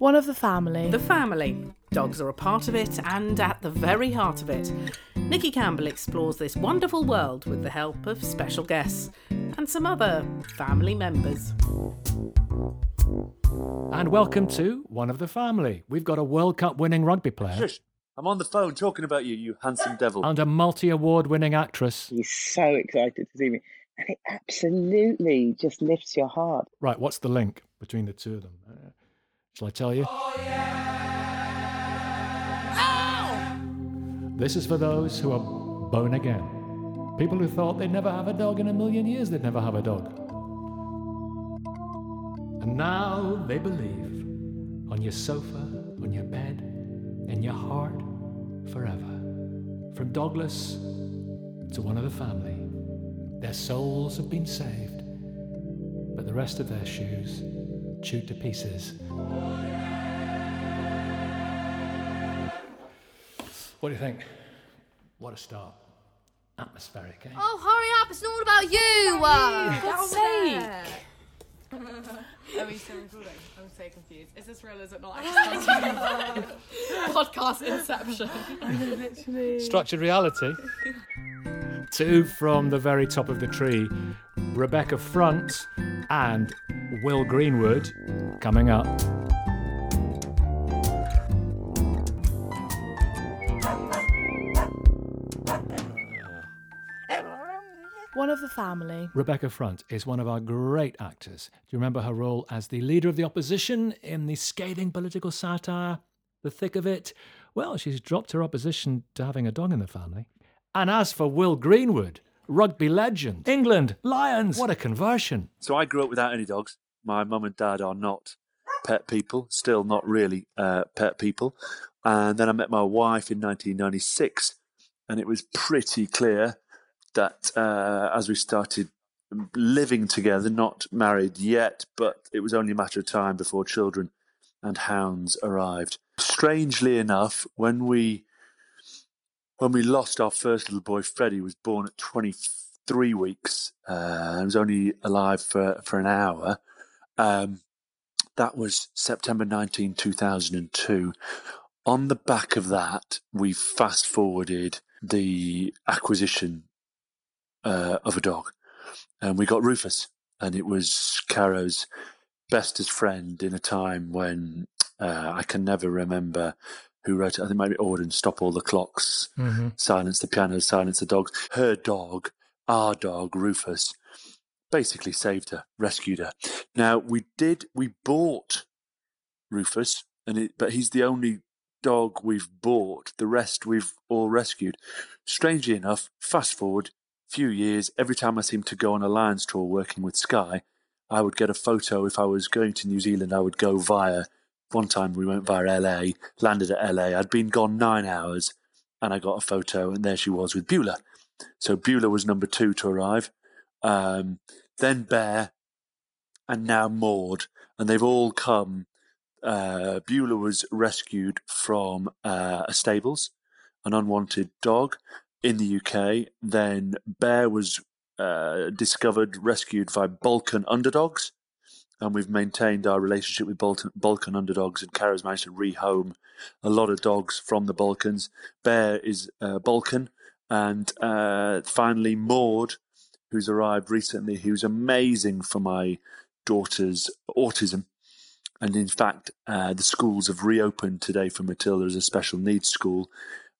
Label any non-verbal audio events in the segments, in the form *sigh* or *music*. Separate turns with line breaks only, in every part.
One of the family.
The family. Dogs are a part of it and at the very heart of it. Nicky Campbell explores this wonderful world with the help of special guests and some other family members.
And welcome to One of the Family. We've got a World Cup winning rugby player
Shush. I'm on the phone talking about you, you handsome devil.
and a multi award winning actress.
He's so excited to see me. And it absolutely just lifts your heart.
Right, what's the link between the two of them? Uh, Shall I tell you? Oh, oh! This is for those who are born again. People who thought they'd never have a dog in a million years, they'd never have a dog. And now they believe on your sofa, on your bed, in your heart, forever. From dogless to one of the family, their souls have been saved, but the rest of their shoes chewed to pieces. What do you think? What a start. Atmospheric, eh?
Oh, hurry up! It's not all about you. Uh,
God's sake.
Are we still recording? I'm so confused. Is this real? Is it not? *laughs* *laughs* Podcast inception. Literally.
Structured reality. Two from the very top of the tree Rebecca Front and Will Greenwood coming up.
Family.
Rebecca Front is one of our great actors. Do you remember her role as the leader of the opposition in the scathing political satire, The Thick of It? Well, she's dropped her opposition to having a dog in the family. And as for Will Greenwood, rugby legend, England, Lions, what a conversion.
So I grew up without any dogs. My mum and dad are not pet people, still not really uh, pet people. And then I met my wife in 1996, and it was pretty clear that uh, as we started living together, not married yet, but it was only a matter of time before children and hounds arrived. Strangely enough, when we when we lost our first little boy, Freddie was born at 23 weeks uh, and was only alive for, for an hour. Um, that was September 19, 2002. On the back of that, we fast forwarded the acquisition uh, of a dog. And we got Rufus, and it was Caro's bestest friend in a time when uh, I can never remember who wrote it. I think maybe Auden, Stop All the Clocks, Silence the Piano, Silence the Dogs. Her dog, our dog, Rufus, basically saved her, rescued her. Now, we did, we bought Rufus, and it, but he's the only dog we've bought. The rest we've all rescued. Strangely enough, fast forward few years, every time I seemed to go on a Lions tour working with Sky, I would get a photo. If I was going to New Zealand, I would go via. One time we went via LA, landed at LA. I'd been gone nine hours, and I got a photo, and there she was with Beulah. So Beulah was number two to arrive. Um, then Bear, and now Maud, and they've all come. Uh, Beulah was rescued from uh, a stables, an unwanted dog in the UK. Then Bear was uh, discovered, rescued by Balkan underdogs, and we've maintained our relationship with Balkan, underdogs. And Caro's managed to rehome a lot of dogs from the Balkans. Bear is uh, Balkan, and uh, finally Maud, who's arrived recently, who's amazing for my daughter's autism. And in fact, uh, the schools have reopened today for Matilda as a special needs school,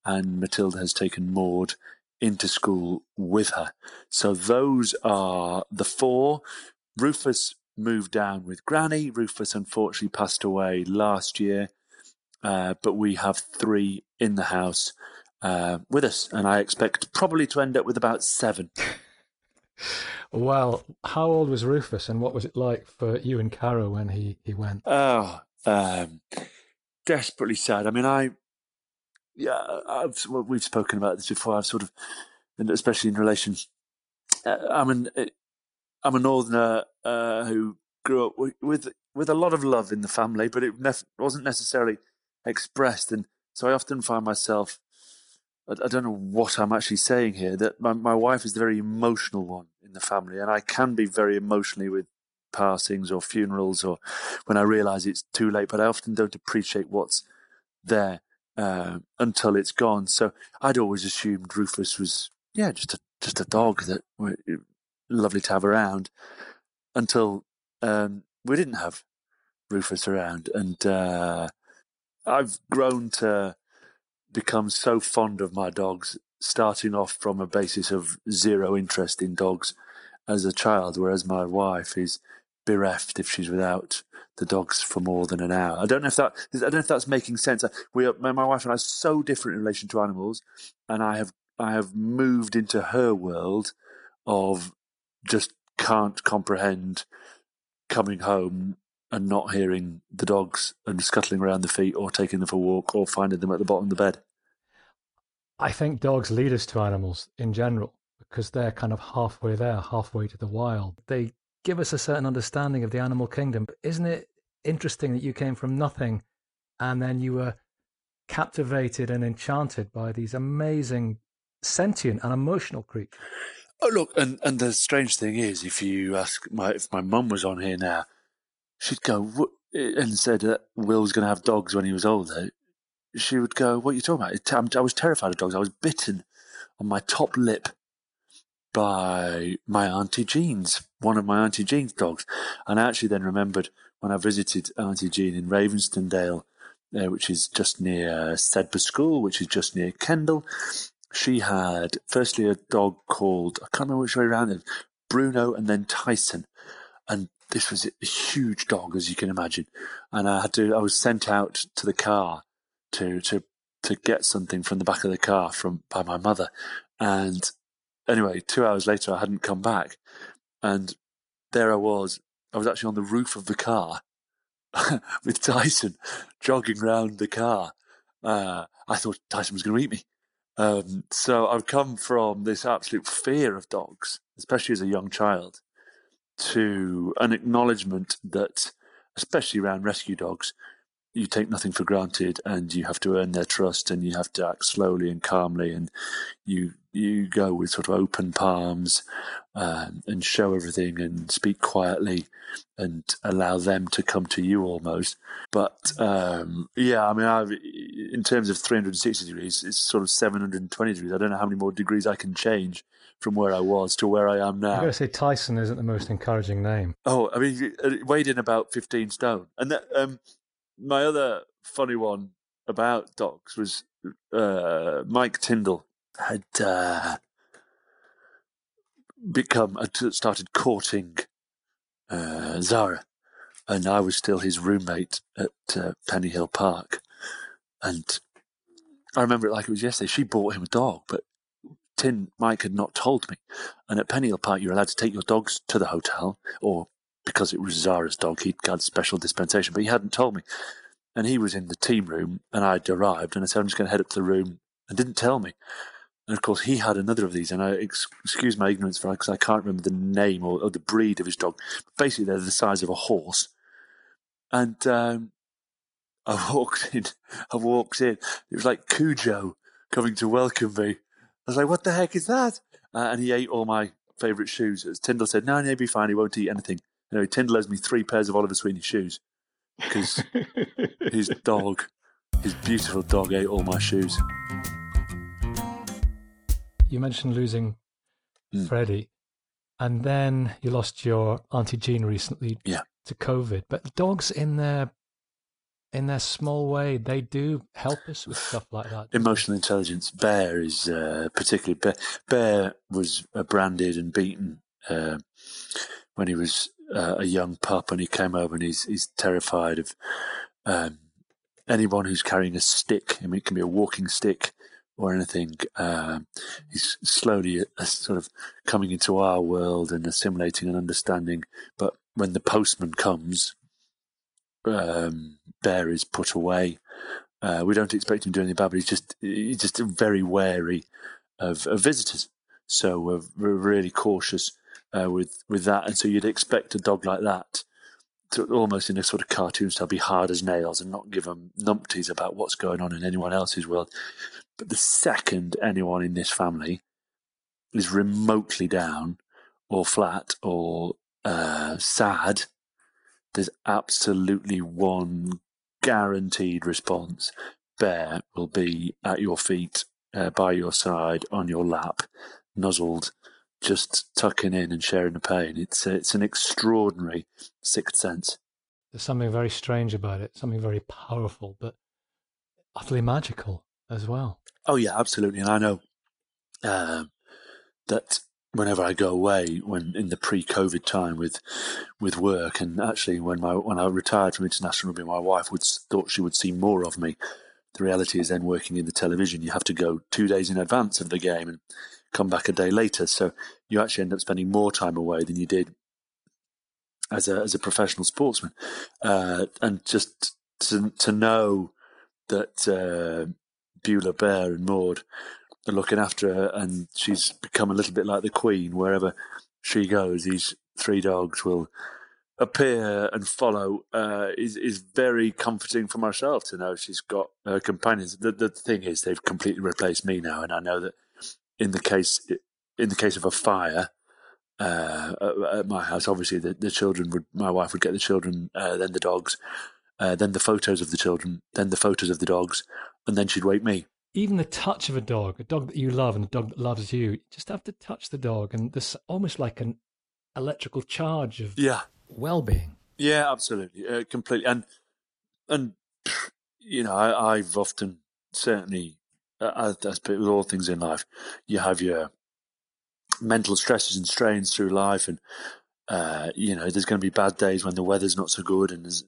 and Matilda has taken Maud into school with her. So those are the four. Rufus moved down with Granny. Rufus unfortunately passed away last year, uh, but we have three in the house uh, with us, and I expect probably to end up with about seven. *laughs*
Well, how old was Rufus and what was it like for you and Caro when he, he went?
Oh, um, desperately sad. I mean, I, yeah, I've, well, we've spoken about this before. I've sort of, especially in relation, uh, I'm an, I'm a northerner uh, who grew up with, with with a lot of love in the family, but it nef- wasn't necessarily expressed, and so I often find myself. I, I don't know what I'm actually saying here. That my, my wife is the very emotional one in the family, and I can be very emotionally with passings or funerals or when I realise it's too late. But I often don't appreciate what's there uh, until it's gone. So I'd always assumed Rufus was yeah just a just a dog that were lovely to have around until um, we didn't have Rufus around, and uh, I've grown to become so fond of my dogs, starting off from a basis of zero interest in dogs as a child, whereas my wife is bereft if she's without the dogs for more than an hour. I don't know if that I don't know if that's making sense. We are, my wife and I are so different in relation to animals, and I have I have moved into her world of just can't comprehend coming home and not hearing the dogs and scuttling around the feet or taking them for a walk or finding them at the bottom of the bed.
I think dogs lead us to animals in general because they're kind of halfway there, halfway to the wild. They give us a certain understanding of the animal kingdom. But Isn't it interesting that you came from nothing and then you were captivated and enchanted by these amazing sentient and emotional creatures?
Oh, look, and, and the strange thing is, if you ask my if my mum was on here now, she'd go and said that Will was going to have dogs when he was older. She would go, "What are you talking about?" I was terrified of dogs. I was bitten on my top lip by my auntie Jean's, one of my auntie Jean's dogs, and I actually then remembered when I visited Auntie Jean in Ravenston uh, which is just near Sedbergh School, which is just near Kendal she had firstly a dog called I can't remember which way around Bruno, and then Tyson, and this was a huge dog as you can imagine, and I had to I was sent out to the car to to to get something from the back of the car from by my mother, and anyway, two hours later I hadn't come back, and there I was. I was actually on the roof of the car *laughs* with Tyson jogging round the car. Uh, I thought Tyson was going to eat me. Um, so I've come from this absolute fear of dogs, especially as a young child, to an acknowledgement that, especially around rescue dogs, you take nothing for granted and you have to earn their trust and you have to act slowly and calmly and you you go with sort of open palms um, and show everything and speak quietly and allow them to come to you almost. But um, yeah, I mean, I've, in terms of 360 degrees, it's sort of 720 degrees. I don't know how many more degrees I can change from where I was to where I am now.
I'm going to say, Tyson isn't the most encouraging name.
Oh, I mean, it weighed in about 15 stone. And that, um, my other funny one about dogs was uh, Mike Tyndall had uh, become had started courting uh, Zara, and I was still his roommate at uh, Pennyhill Park, and I remember it like it was yesterday. She bought him a dog, but Tin Mike had not told me. And at Pennyhill Park, you're allowed to take your dogs to the hotel, or because it was Zara's dog, he'd got special dispensation, but he hadn't told me. And he was in the team room, and I'd arrived, and I said, I'm just going to head up to the room, and didn't tell me. And of course, he had another of these, and I excuse my ignorance for because I can't remember the name or, or, the breed of his dog. Basically, they're the size of a horse. And um, I *laughs* walked in. I walked in. It was like Cujo coming to welcome me. I was like, "What the heck is that?" Uh, and he ate all my favourite shoes. As Tyndall said, "No, he'll be fine. He won't eat anything." You know, Tyndall owes me three pairs of Oliver Sweeney shoes because *laughs* his dog, his beautiful dog, ate all my shoes
you mentioned losing mm. Freddie, and then you lost your auntie Jean recently
yeah.
to COVID. But dogs, in their in their small way, they do help us with stuff like that.
Emotional intelligence. Bear is uh, particularly Bear, Bear was uh, branded and beaten uh, when he was uh, a young pup, and he came over and he's he's terrified of. Um, anyone who's carrying a stick, I mean, it can be a walking stick, or anything. Um, he's slowly uh, sort of coming into our world and assimilating and understanding. But when the postman comes, um, Bear is put away. Uh, we don't expect him to do anything bad, but he's just he's just very wary of, of visitors. So we're, we're really cautious uh, with with that. And so you'd expect a dog like that to almost in a sort of cartoon style be hard as nails and not give them numpties about what's going on in anyone else's world. But the second anyone in this family is remotely down or flat or uh, sad, there's absolutely one guaranteed response. Bear will be at your feet, uh, by your side, on your lap, nuzzled, just tucking in and sharing the pain. It's it's an extraordinary sixth sense.
There's something very strange about it, something very powerful, but utterly magical as well.
Oh yeah, absolutely. And I know um, that whenever I go away, when in the pre-COVID time with with work, and actually when my when I retired from international rugby, my wife would thought she would see more of me. The reality is, then working in the television, you have to go two days in advance of the game and come back a day later. So you actually end up spending more time away than you did as a as a professional sportsman. Uh, and just to to know that uh, Beulah Bear and Maud are looking after her, and she's become a little bit like the Queen. Wherever she goes, these three dogs will appear and follow. Uh, is is very comforting for myself to know she's got her companions. The, the thing is, they've completely replaced me now, and I know that in the case in the case of a fire. Uh, at, my house, obviously the, the children would, my wife would get the children, uh, then the dogs, uh, then the photos of the children, then the photos of the dogs, and then she'd wake me.
Even the touch of a dog, a dog that you love and a dog that loves you, you just have to touch the dog, and there's almost like an electrical charge of
Yeah,
well-being.
yeah, absolutely, uh, completely. And and *sniffs* you know, I, I've often certainly, uh, as with all things in life, you have your mental stresses and strains through life, and uh, you know, there's going to be bad days when the weather's not so good, and there's,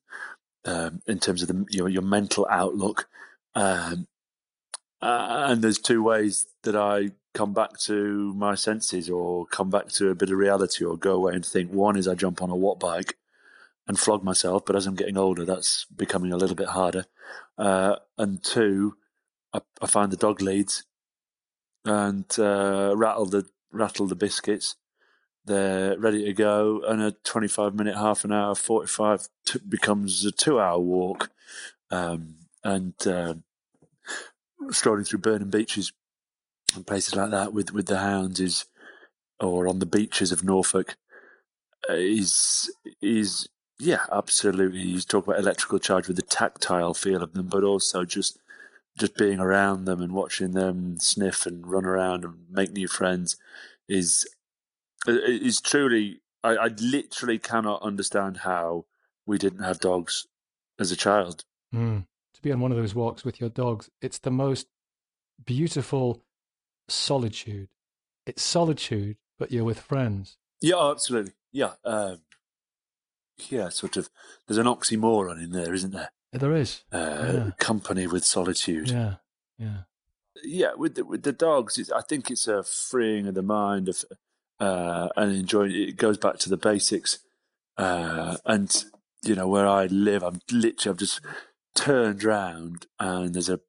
um, in terms of the your your mental outlook. Um, uh, and there's two ways that I come back to my senses or come back to a bit of reality or go away and think. One is I jump on a Wattbike and flog myself, but as I'm getting older, that's becoming a little bit harder. Uh, and two, I, I find the dog leads and uh, rattle the rattle the biscuits. They're ready to go, and a 25 minute, half an hour, 45 t- becomes a two hour walk. Um, and uh, strolling through Burnham Beeches and places like that with, with the hounds is, or on the beaches of Norfolk, uh, is is yeah, absolutely. You talk about electrical charge with the tactile feel of them, but also just just being around them and watching them sniff and run around and make new friends is is truly. I, I literally cannot understand how we didn't have dogs as a child.
Mm. To be on one of those walks with your dogs, it's the most beautiful solitude. It's solitude, but you're with friends.
Yeah, oh, absolutely. Yeah, um, yeah. Sort of. There's an oxymoron in there, isn't there?
There is.
Uh,
Yeah.
Company with solitude.
Yeah, yeah.
yeah, with the, with the dogs, it's, I think it's a freeing of the mind of uh, and enjoying. It goes back to the basics, uh, and you know where I live, I'm literally I've just turned round and there's a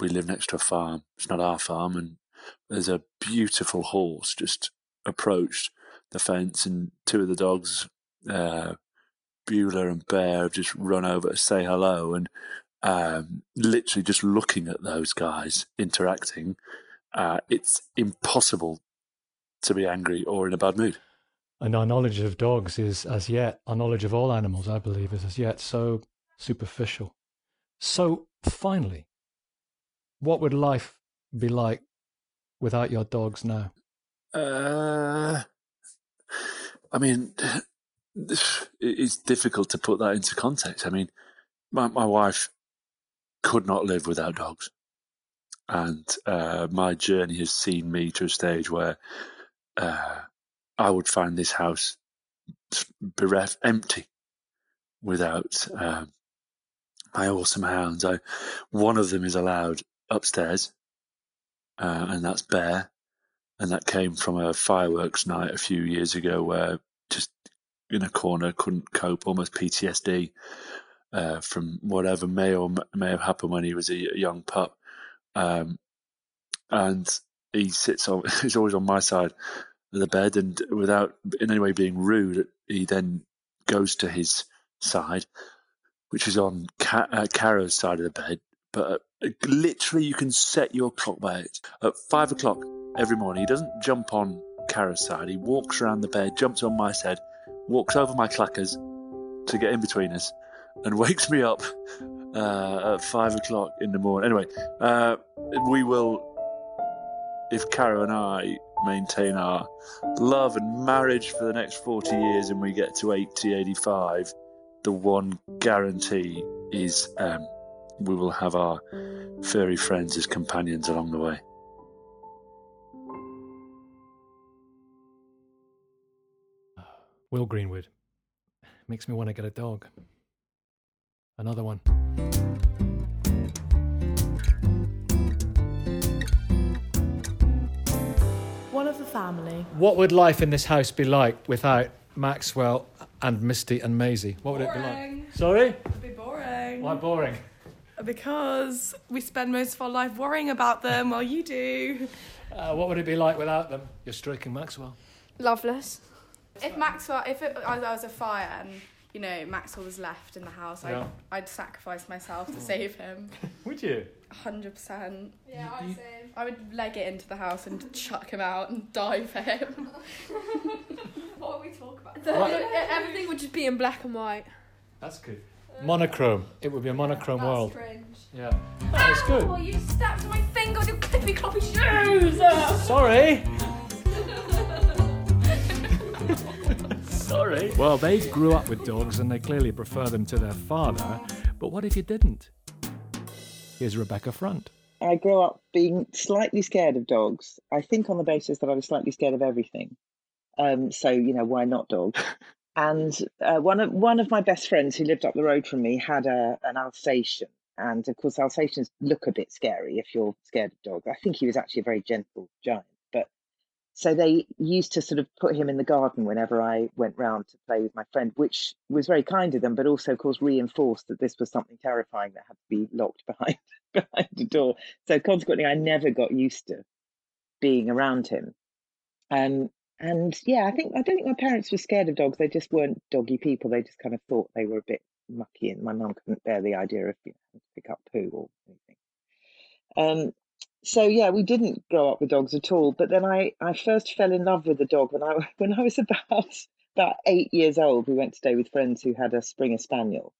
we live next to a farm. It's not our farm, and there's a beautiful horse just approached the fence, and two of the dogs, uh, Beulah and Bear, have just run over to say hello, and um, literally just looking at those guys interacting, uh, it's impossible to be angry or in a bad mood.
And our knowledge of dogs is as yet, our knowledge of all animals, I believe, is as yet so superficial. So, finally, what would life be like without your dogs now?
Uh, I mean, it's difficult to put that into context. I mean, my, my wife could not live without dogs. And uh, my journey has seen me to a stage where uh, I would find this house bereft, empty without um, my awesome hounds. I, one of them is allowed upstairs, uh, and that's Bear. And that came from a fireworks night a few years ago where just in a corner couldn't cope, almost PTSD uh, from whatever may or may have happened when he was a young pup. Um, and he sits on, *laughs* he's always on my side of the bed, and without in any way being rude, he then goes to his side, which is on Ca- uh, Caro's side of the bed. But uh, literally, you can set your clock by it. At five o'clock every morning, he doesn't jump on Caro's side. He walks around the bed, jumps on my side, walks over my clackers to get in between us, and *laughs* wakes me up uh, at five o'clock in the morning. Anyway, uh, we will, if Caro and I maintain our love and marriage for the next 40 years and we get to 80, 85, the one guarantee is um, we will have our furry friends as companions along the way.
Will Greenwood. Makes me want to get a dog. Another one.
One of the family.
What would life in this house be like without Maxwell and Misty and Maisie? What would it be like? Sorry?
It'd be boring.
Why boring?
Because we spend most of our life worrying about them while you do.
Uh, what would it be like without them? You're stroking Maxwell.
Loveless.
If Maxwell, if it, I was a fire and you know Maxwell was left in the house,
Yeah.
I'd, I'd sacrifice myself to save him. *laughs*
Would you?
Hundred percent.
Yeah, I'd.
I would leg it into the house and chuck him out and die for him. *laughs* *laughs* what would we talk about?
Everything would just be in black and white.
That's good. Um, monochrome. It would be a monochrome world.
cringe.
Yeah. That's good.
Oh, you stabbed my finger with your clippy cloppy shoes! *laughs*
Sorry. Sorry. Well, they grew up with dogs and they clearly prefer them to their father. But what if you didn't? Here's Rebecca Front.
I grew up being slightly scared of dogs. I think on the basis that I was slightly scared of everything. Um, so you know, why not dogs? *laughs* And uh, one of one of my best friends who lived up the road from me had a an Alsatian, and of course Alsatians look a bit scary if you're scared of dogs. I think he was actually a very gentle giant, so they used to sort of put him in the garden whenever I went round to play with my friend, which was very kind of them, but also of course reinforced that this was something terrifying that had to be locked *laughs* behind behind the door. So consequently, I never got used to being around him. Um, and yeah, I think I don't think my parents were scared of dogs. They just weren't doggy people. They just kind of thought they were a bit mucky, and my mum couldn't bear the idea of you know, to pick up poo or anything. Um, so yeah, we didn't grow up with dogs at all. But then I, I first fell in love with a dog when I *laughs* when I was about about eight years old. We went to stay with friends who had a Springer Spaniel,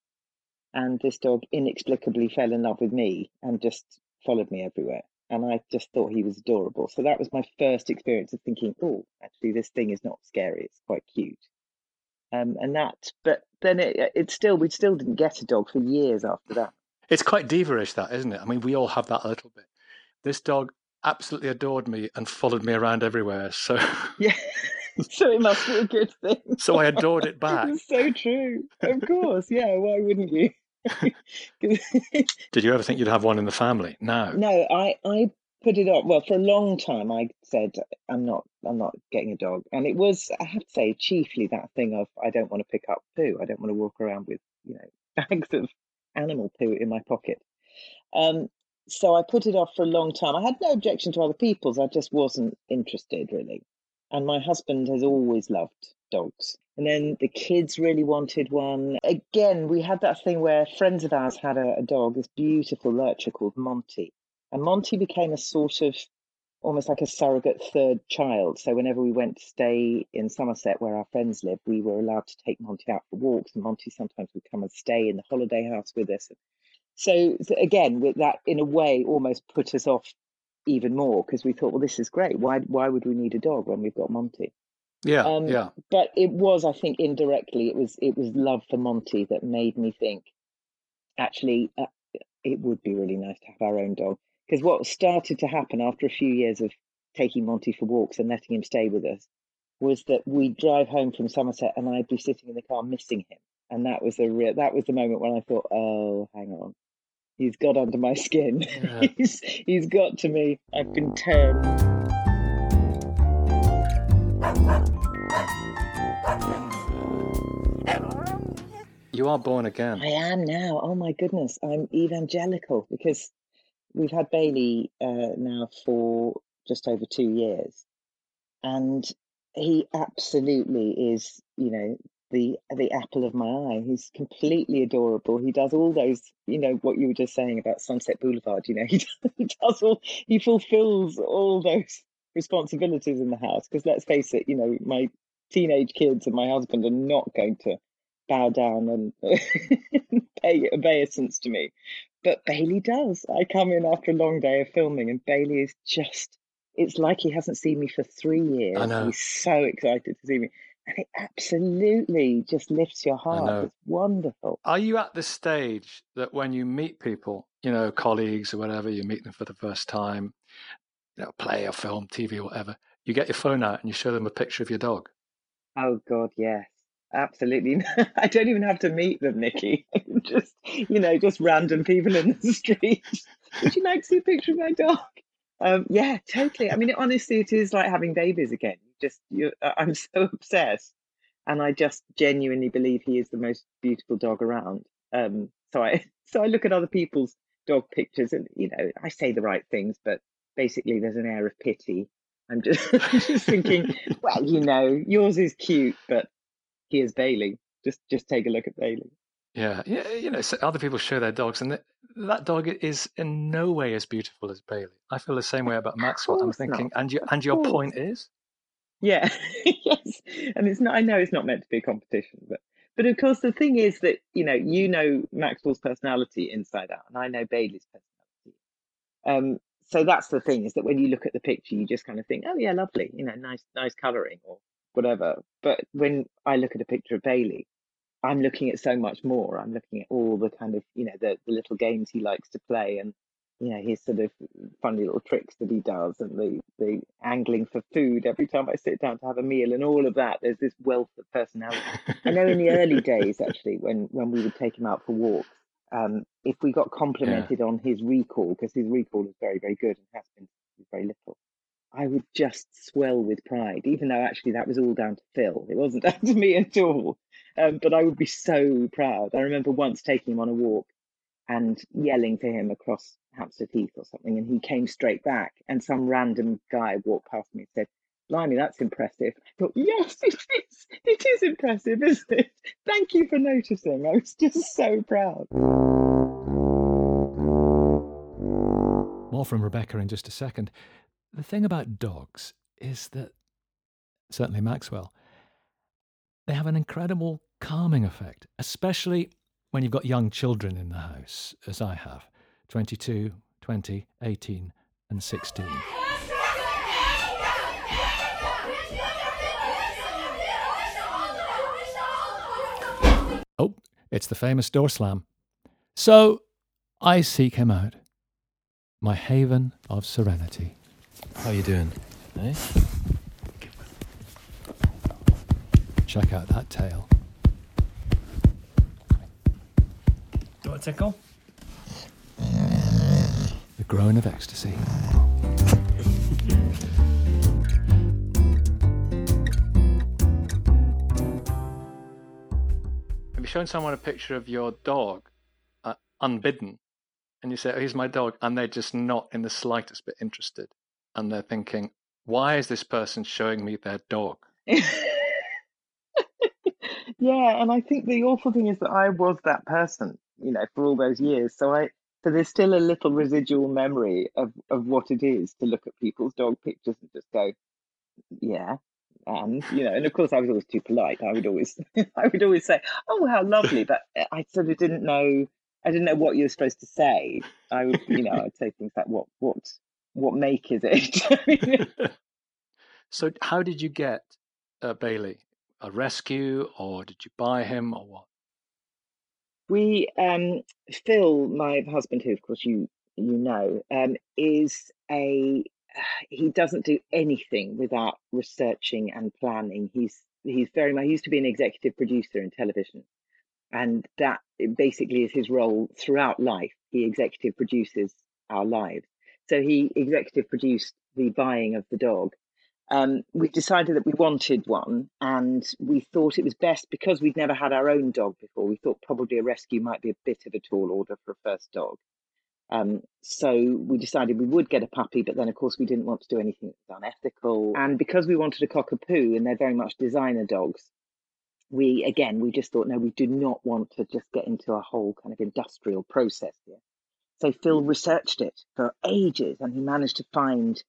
and this dog inexplicably fell in love with me and just followed me everywhere. And I just thought he was adorable. So that was my first experience of thinking, oh, actually, this thing is not scary. It's quite cute. Um, and that, but then it, it still, we still didn't get a dog for years after that.
It's quite diva-ish, that, isn't it? I mean, we all have that a little bit. This dog absolutely adored me and followed me around everywhere. So,
Yeah. *laughs* *laughs* so it must be a good thing.
so I adored it *laughs* back.
It's so true. Of course. Yeah. Why wouldn't you?
Did you ever think you'd have one in the family? No.
no, I, I put it off. Well, for a long time, I said I'm not, I'm not getting a dog, and it was, I have to say, chiefly that thing of I don't want to pick up poo. I don't want to walk around with, you know, bags of animal poo in my pocket. Um, so I put it off for a long time. I had no objection to other people's. I just wasn't interested really. And my husband has always loved dogs. And then the kids really wanted one. Again, we had that thing where friends of ours had a, a dog, this beautiful lurcher called Monty. And Monty became a sort of almost like a surrogate third child. So whenever we went to stay in Somerset, where our friends lived, we were allowed to take Monty out for walks, and Monty sometimes would come and stay in the holiday house with us. So, so again, with that in a way almost put us off even more because we thought, well, this is great. Why why would we need a dog when we've got Monty?
Yeah,
Um,
yeah.
But it was, I think, indirectly, it was it was love for Monty that made me think, actually, uh, it would be really nice to have our own dog. Because what started to happen after a few years of taking Monty for walks and letting him stay with us was that we'd drive home from Somerset and I'd be sitting in the car missing him. And that was the real, that was the moment when I thought, oh, hang on, he's got under my skin. *laughs*
Yeah.
he's he's got to me. I've been turned.
You are born again.
I am now. Oh my goodness, I'm evangelical because we've had Bailey uh, now for just over two years, and he absolutely is, you know, the the apple of my eye. He's completely adorable. He does all those, you know, what you were just saying about Sunset Boulevard. You know, *laughs* he does, he does all, he fulfills all those responsibilities in the house. Because let's face it, you know, my teenage kids and my husband are not going to bow down and *laughs* pay obeisance to me. But Bailey does. I come in after a long day of filming, and Bailey is just, it's like he hasn't seen me for three years.
I know.
He's so excited to see me. And it absolutely just lifts your heart. It's wonderful.
Are you at the stage that when you meet people, you know, colleagues or whatever, you meet them for the first time, you know, play or film, TV or whatever, you get your phone out and you show them a picture of your dog?
Oh God, yes, absolutely. *laughs* I don't even have to meet them, Nicky. *laughs* just you know, just random people in the *laughs* street. Would you like to see a picture of my dog? Um, yeah, totally. I mean, honestly, it is like having babies again. Just you, *laughs* I'm so obsessed, and I just genuinely believe he is the most beautiful dog around. Um, so I *laughs* so I look at other people's dog pictures, and you know, I say the right things, but basically, there's an air of pity. I'm just *laughs* just thinking, well, you know, yours is cute, but here's Bailey. Just just take a look at Bailey.
Yeah, yeah, you know, so other people show their dogs, and th- that dog is in no way as beautiful as Bailey. I feel the same way about Maxwell. I'm thinking,
not.
and your and your point is,
Yeah, *laughs* yes, and it's not. I know it's not meant to be a competition, but but of course the thing is that you know you know Maxwell's personality inside out, and I know Bailey's personality. Um, so that's the thing is that when you look at the picture, you just kind of think, oh yeah, lovely, you know, nice nice colouring or whatever. But when I look at a picture of Bailey, I'm looking at so much more. I'm looking at all the kind of you know the the little games he likes to play and you know his sort of funny little tricks that he does and the the angling for food every time I sit down to have a meal and all of that. There's this wealth of personality. I know in the *laughs* early days actually when when we would take him out for walks, um, if we got complimented on his recall because his recall is very very good and has been since he was very little. I would just swell with pride, even though actually that was all down to Phil. It wasn't *laughs* down to me at all. Um, but I would be so proud. I remember once taking him on a walk and yelling to him across Hampstead Heath or something, and he came straight back. And some random guy walked past me and said, Blimey, that's impressive. I thought, yes, *laughs* it is. It is impressive, isn't it? Thank you for noticing. I was just so proud.
More from Rebecca in just a second. The thing about dogs is that, certainly Maxwell, they have an incredible calming effect, especially when you've got young children in the house, as I have 22, 20, 18, and 16. Oh, it's the famous door slam. So I seek him out, my haven of serenity.
How are you doing? Eh?
Check out that tail.
Do you want a tickle?
The groan of ecstasy. Have you shown someone a picture of your dog uh, unbidden? And you say, oh, here's my dog. And they're just not in the slightest bit interested. And they're thinking, why is this person showing me their dog? *laughs*
yeah, and I think the awful thing is that I was that person, you know, for all those years. So I so there's still a little residual memory of of what it is to look at people's dog pictures and just go, yeah. And you know, and of course I was always too polite. I would always *laughs* I would always say, "Oh, how lovely," but I sort of didn't know I didn't know what you were supposed to say. I would, you know, I'd say things like, "What what what make is it?" *laughs* *laughs*
So, how did you get uh, Bailey? A rescue, or did you buy him, or what?
We, um, Phil, my husband, who of course you you know, um, is a *sighs* he doesn't do anything without researching and planning. He's he's very much he used to be an executive producer in television, and that basically is his role throughout life. He executive produces our lives. So he executive produced the buying of the dog. Um, we decided that we wanted one, and we thought it was best because we'd never had our own dog before. We thought probably a rescue might be a bit of a tall order for a first dog. Um, so we decided we would get a puppy, but then of course we didn't want to do anything that was unethical. And because we wanted a cockapoo, and they're very much designer dogs, we again we just thought no, we do not want to just get into a whole kind of industrial process here. So Phil researched it for ages, and he managed to find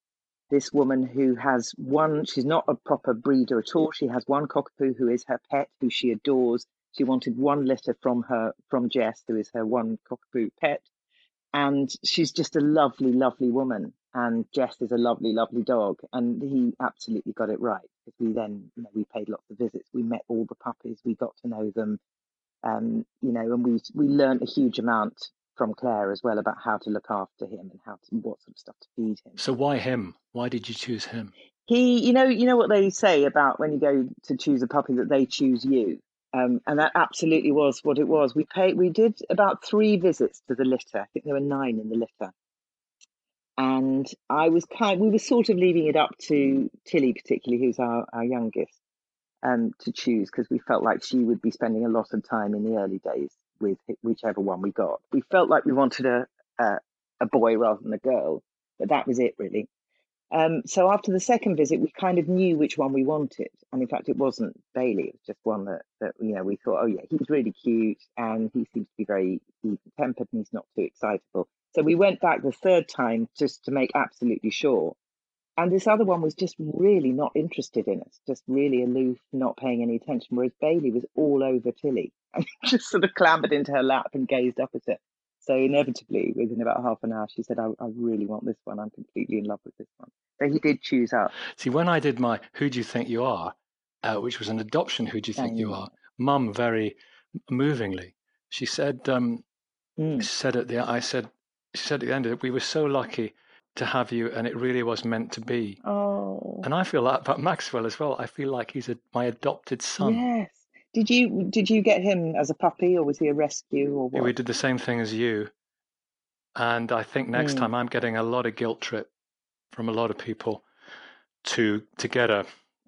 this woman who has one, she's not a proper breeder at all. She has one cockapoo who is her pet, who she adores. She wanted one litter from her, from Jess, who is her one cockapoo pet. And she's just a lovely, lovely woman. And Jess is a lovely, lovely dog. And he absolutely got it right we then, you know, we paid lots of visits. We met all the puppies. We got to know them. Um, you know, and we we learned a huge amount from Claire as well about how to look after him and how to what sort of stuff to feed him.
So why him? Why did you choose him?
He, you know, you know what they say about when you go to choose a puppy that they choose you, um, and that absolutely was what it was. We paid, we did about three visits to the litter. I think there were nine in the litter, and I was kind. We were sort of leaving it up to Tilly, particularly, who's our our youngest, um, to choose because we felt like she would be spending a lot of time in the early days with whichever one we got. We felt like we wanted a a, a boy rather than a girl, but that was it really. Um, so after the second visit, we kind of knew which one we wanted, and in fact, it wasn't Bailey. It was just one that, that you know we thought, oh yeah, he's really cute, and he seems to be very even tempered, and he's not too excitable. So we went back the third time just to make absolutely sure. And this other one was just really not interested in us, just really aloof, not paying any attention. Whereas Bailey was all over Tilly *laughs* and just sort of clambered into her lap and gazed up at her. So inevitably, within about half an hour, she said, I, I really want this one. I'm completely in love with this one. So he did choose out.
See, when I did my Who Do You Think You Are, uh, which was an adoption Who Do You Think You Are, Mum very movingly, she said, um,
Mm.
she said at the, I said, she said at the end of it, we were so lucky to have you, and it really was meant to be.
Oh,
And I feel that about Maxwell as well. I feel like he's a, my adopted son.
yes. Did you did you get him as a puppy, or was he a rescue, or
Yeah, we did the same thing as you. And I think next
Mm.
time I'm getting a lot of guilt trip from a lot of people to to get a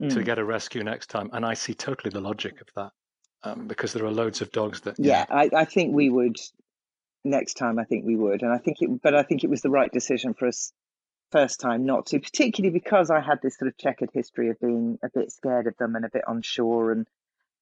to
Mm.
get a rescue next time. And I see totally the logic of that. Um, because there are loads of dogs that you
Yeah, I, I think we would next time. I think we would, and I think it, but I think it was the right decision for us first time not to, particularly because I had this sort of checkered history of being a bit scared of them and a bit unsure and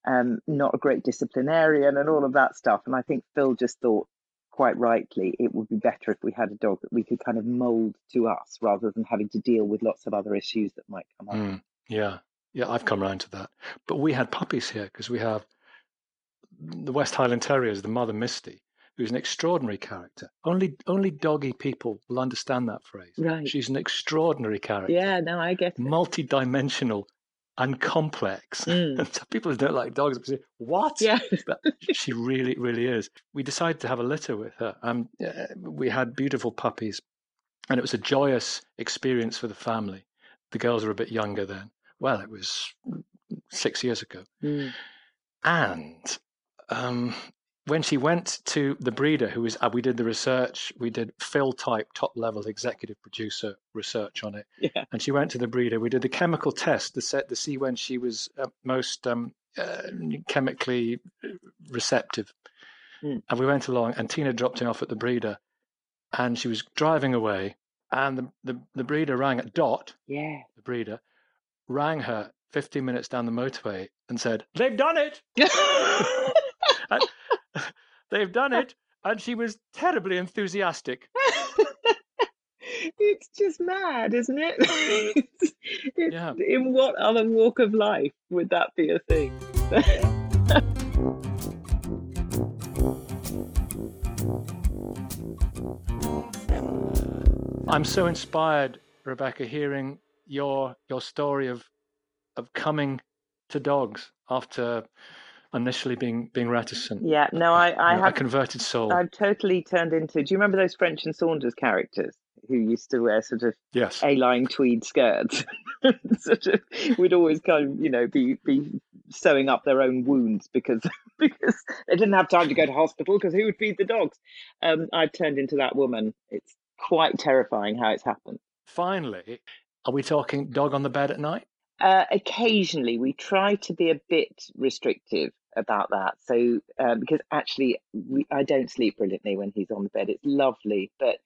um, not a great disciplinarian and all of that stuff. And I think Phil just thought quite rightly it would be better if we had a dog that we could kind of mold to us rather than having to deal with lots of other issues that might come up.
Mm, yeah. Yeah, I've come around to that. But we had puppies here because we have the West Highland Terriers, the mother Misty, who's an extraordinary character. Only only doggy people will understand that phrase.
Right.
She's an extraordinary character.
Yeah, no, I get it.
multi-dimensional and complex.
Mm. *laughs*
People who don't like dogs say, "What?"
Yeah. *laughs*
but she really, really is. We decided to have a litter with her. Um, uh, we had beautiful puppies, and it was a joyous experience for the family. The girls were a bit younger then. Well, it was six years ago,
Mm.
and um, when she went to the breeder, who was, uh, we did the research, we did Phil type top level executive producer research on it.
Yeah.
And she went to the breeder. We did the chemical test to set to see when she was uh, most um, uh, chemically receptive.
Mm.
And we went along, and Tina dropped him off at the breeder, and she was driving away, and the the, the breeder rang at Dot,
Yeah.
the breeder, rang her 15 minutes down the motorway and said, "They've done it." *laughs* And- *laughs* They've done it. And she was terribly enthusiastic. *laughs*
it's just mad, isn't it? *laughs* It's- it's-
Yeah.
In what other walk of life would that be a thing?
I'm so inspired, Rebecca, hearing your your story of of coming to dogs after initially being being reticent.
yeah, no, I, I
You know, a converted soul.
I've totally turned into. Do you remember those French and Saunders characters who used to wear sort of
yes.
A-line tweed skirts? *laughs* sort of, would always kind of, you know, be be sewing up their own wounds because *laughs* because they didn't have time to go to hospital because who would feed the dogs? Um, I've turned into that woman. It's quite terrifying how it's happened.
Finally, are we talking dog on the bed at night?
Uh, occasionally, we try to be a bit restrictive about that. So, uh, because actually, we, I don't sleep brilliantly when he's on the bed. It's lovely, but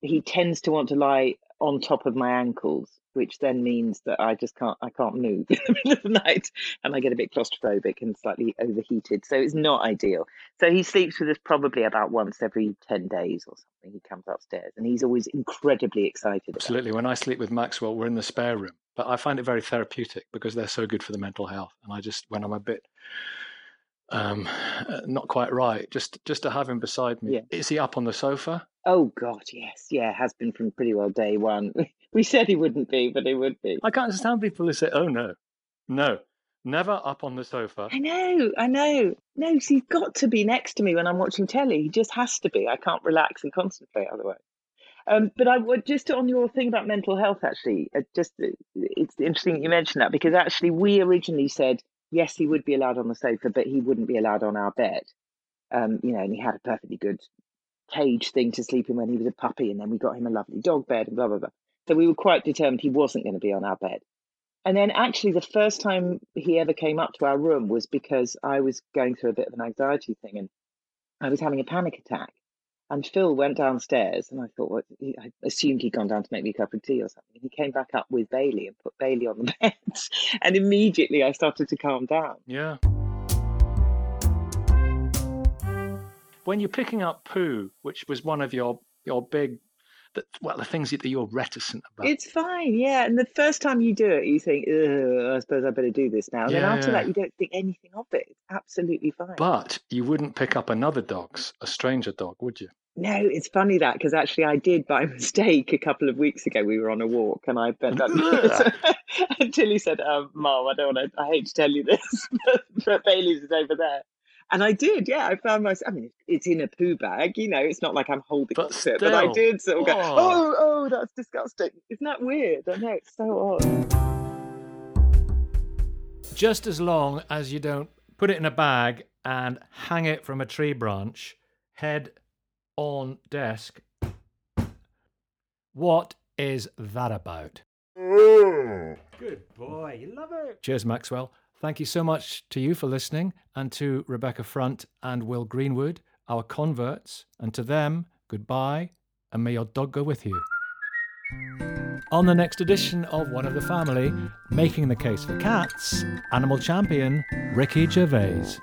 he tends to want to lie on top of my ankles, which then means that I just can't I can't move *laughs* in the middle of the night, and I get a bit claustrophobic and slightly overheated. So it's not ideal. So he sleeps with us probably about once every ten days or something. He comes upstairs, and he's always incredibly excited.
Absolutely. When I sleep with Maxwell, we're in the spare room, but I find it very therapeutic because they're so good for the mental health. And I just, when I'm a bit um, not quite right, just just to have him beside me.
Yeah.
Is he up on the sofa?
Oh God, yes, yeah, has been from pretty well day one. *laughs* We said he wouldn't be, but he would be.
I can't understand people who say, "Oh no, no, never up on the sofa."
I know, I know. No, he's got to be next to me when I'm watching telly. He just has to be. I can't relax and concentrate otherwise. Um, but I would just on your thing about mental health. Actually, uh, just uh, it's interesting that you mentioned that because actually we originally said yes, he would be allowed on the sofa, but he wouldn't be allowed on our bed. Um, you know, and he had a perfectly good cage thing to sleep in when he was a puppy, and then we got him a lovely dog bed and blah blah blah. So we were quite determined he wasn't going to be on our bed. And then actually, the first time he ever came up to our room was because I was going through a bit of an anxiety thing, and I was having a panic attack. And Phil went downstairs, and I thought, what? He, I assumed he'd gone down to make me a cup of tea or something. He came back up with Bailey and put Bailey on the *laughs* bed, and immediately I started to calm down.
Yeah. When you're picking up poo, which was one of your your big, well, the things that you're reticent about.
It's fine, yeah. And the first time you do it, you think, I suppose I better do this now. And then after
yeah.
that, you don't think anything of it. It's absolutely fine.
But you wouldn't pick up another dog's, a stranger dog, would you?
No, it's funny that because actually I did by *laughs* mistake a couple of weeks ago. We were on a walk and I bent down *laughs* *laughs* and Tilly said, um, "Mom, I don't want to. I hate to tell you this, but, but Bailey's is over there." And I did, yeah. I found myself. I mean, it's in a poo bag, you know. It's not like I'm holding
But
on to it, but I did sort of go,
Oh.
"Oh, oh, that's disgusting." Isn't that weird? I know it's so odd.
Just as long as you don't put it in a bag and hang it from a tree branch, head on desk. What is that about? Good boy, you love it. Cheers, Maxwell. Thank you so much to you for listening, and to Rebecca Front and Will Greenwood, our converts, and to them, goodbye, and may your dog go with you. On the next edition of One of the Family, making the case for cats, animal champion Ricky Gervais.